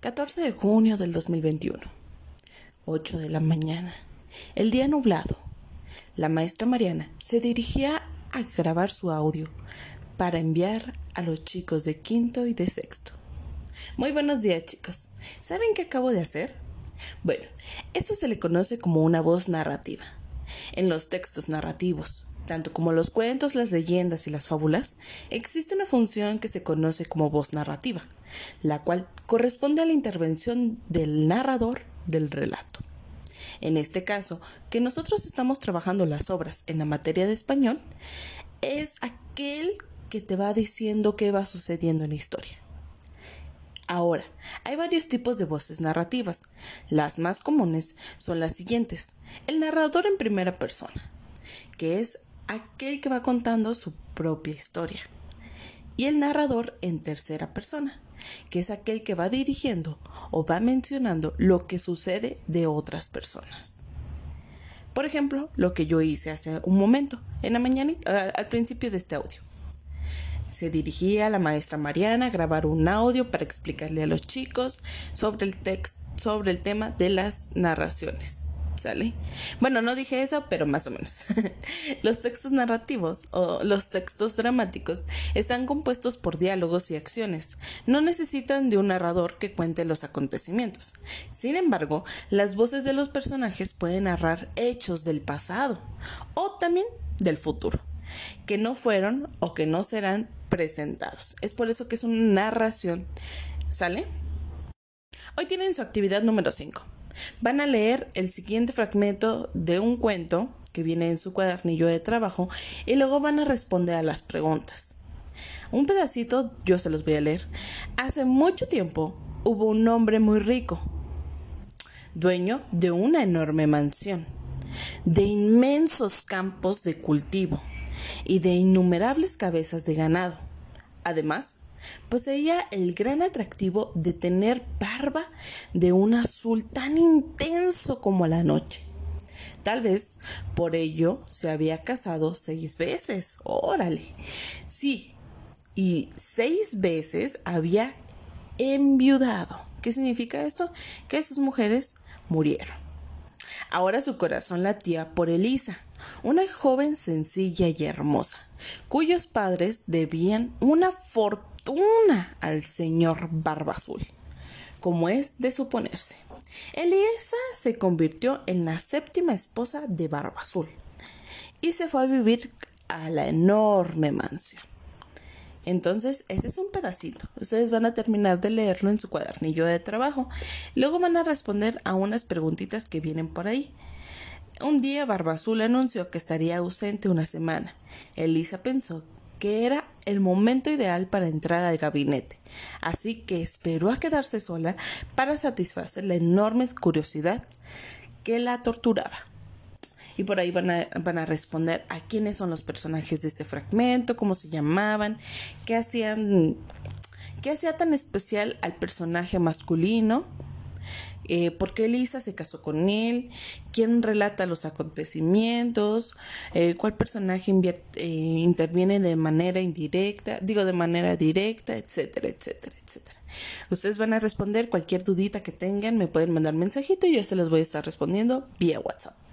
14 de junio del 2021. 8 de la mañana. El día nublado. La maestra Mariana se dirigía a grabar su audio para enviar a los chicos de quinto y de sexto. Muy buenos días chicos. ¿Saben qué acabo de hacer? Bueno, eso se le conoce como una voz narrativa. En los textos narrativos, tanto como los cuentos, las leyendas y las fábulas, existe una función que se conoce como voz narrativa, la cual corresponde a la intervención del narrador del relato. En este caso, que nosotros estamos trabajando las obras en la materia de español, es aquel que te va diciendo qué va sucediendo en la historia. Ahora, hay varios tipos de voces narrativas. Las más comunes son las siguientes. El narrador en primera persona, que es aquel que va contando su propia historia. Y el narrador en tercera persona, que es aquel que va dirigiendo o va mencionando lo que sucede de otras personas. Por ejemplo, lo que yo hice hace un momento, en la mañana, al principio de este audio. Se dirigía a la maestra Mariana a grabar un audio para explicarle a los chicos sobre el sobre el tema de las narraciones. ¿Sale? Bueno, no dije eso, pero más o menos. los textos narrativos o los textos dramáticos están compuestos por diálogos y acciones. No necesitan de un narrador que cuente los acontecimientos. Sin embargo, las voces de los personajes pueden narrar hechos del pasado o también del futuro, que no fueron o que no serán presentados. Es por eso que es una narración. ¿Sale? Hoy tienen su actividad número 5. Van a leer el siguiente fragmento de un cuento que viene en su cuadernillo de trabajo y luego van a responder a las preguntas. Un pedacito yo se los voy a leer. Hace mucho tiempo hubo un hombre muy rico, dueño de una enorme mansión, de inmensos campos de cultivo y de innumerables cabezas de ganado. Además, Poseía el gran atractivo de tener barba de un azul tan intenso como la noche. Tal vez por ello se había casado seis veces. Órale. Sí, y seis veces había enviudado. ¿Qué significa esto? Que sus mujeres murieron. Ahora su corazón latía por Elisa, una joven sencilla y hermosa, cuyos padres debían una fortuna al señor Barba Azul, como es de suponerse. Elisa se convirtió en la séptima esposa de Barba Azul y se fue a vivir a la enorme mansión. Entonces, ese es un pedacito. Ustedes van a terminar de leerlo en su cuadernillo de trabajo. Luego van a responder a unas preguntitas que vienen por ahí. Un día Barba Azul anunció que estaría ausente una semana. Elisa pensó que era el momento ideal para entrar al gabinete, así que esperó a quedarse sola para satisfacer la enorme curiosidad que la torturaba. Y por ahí van a, responder a quiénes son los personajes de este fragmento, cómo se llamaban, qué hacían, qué hacía tan especial al personaje masculino, eh, por qué Elisa se casó con él, quién relata los acontecimientos, eh, cuál personaje eh, interviene de manera indirecta, digo de manera directa, etcétera, etcétera, etcétera. Ustedes van a responder cualquier dudita que tengan, me pueden mandar mensajito y yo se los voy a estar respondiendo vía WhatsApp.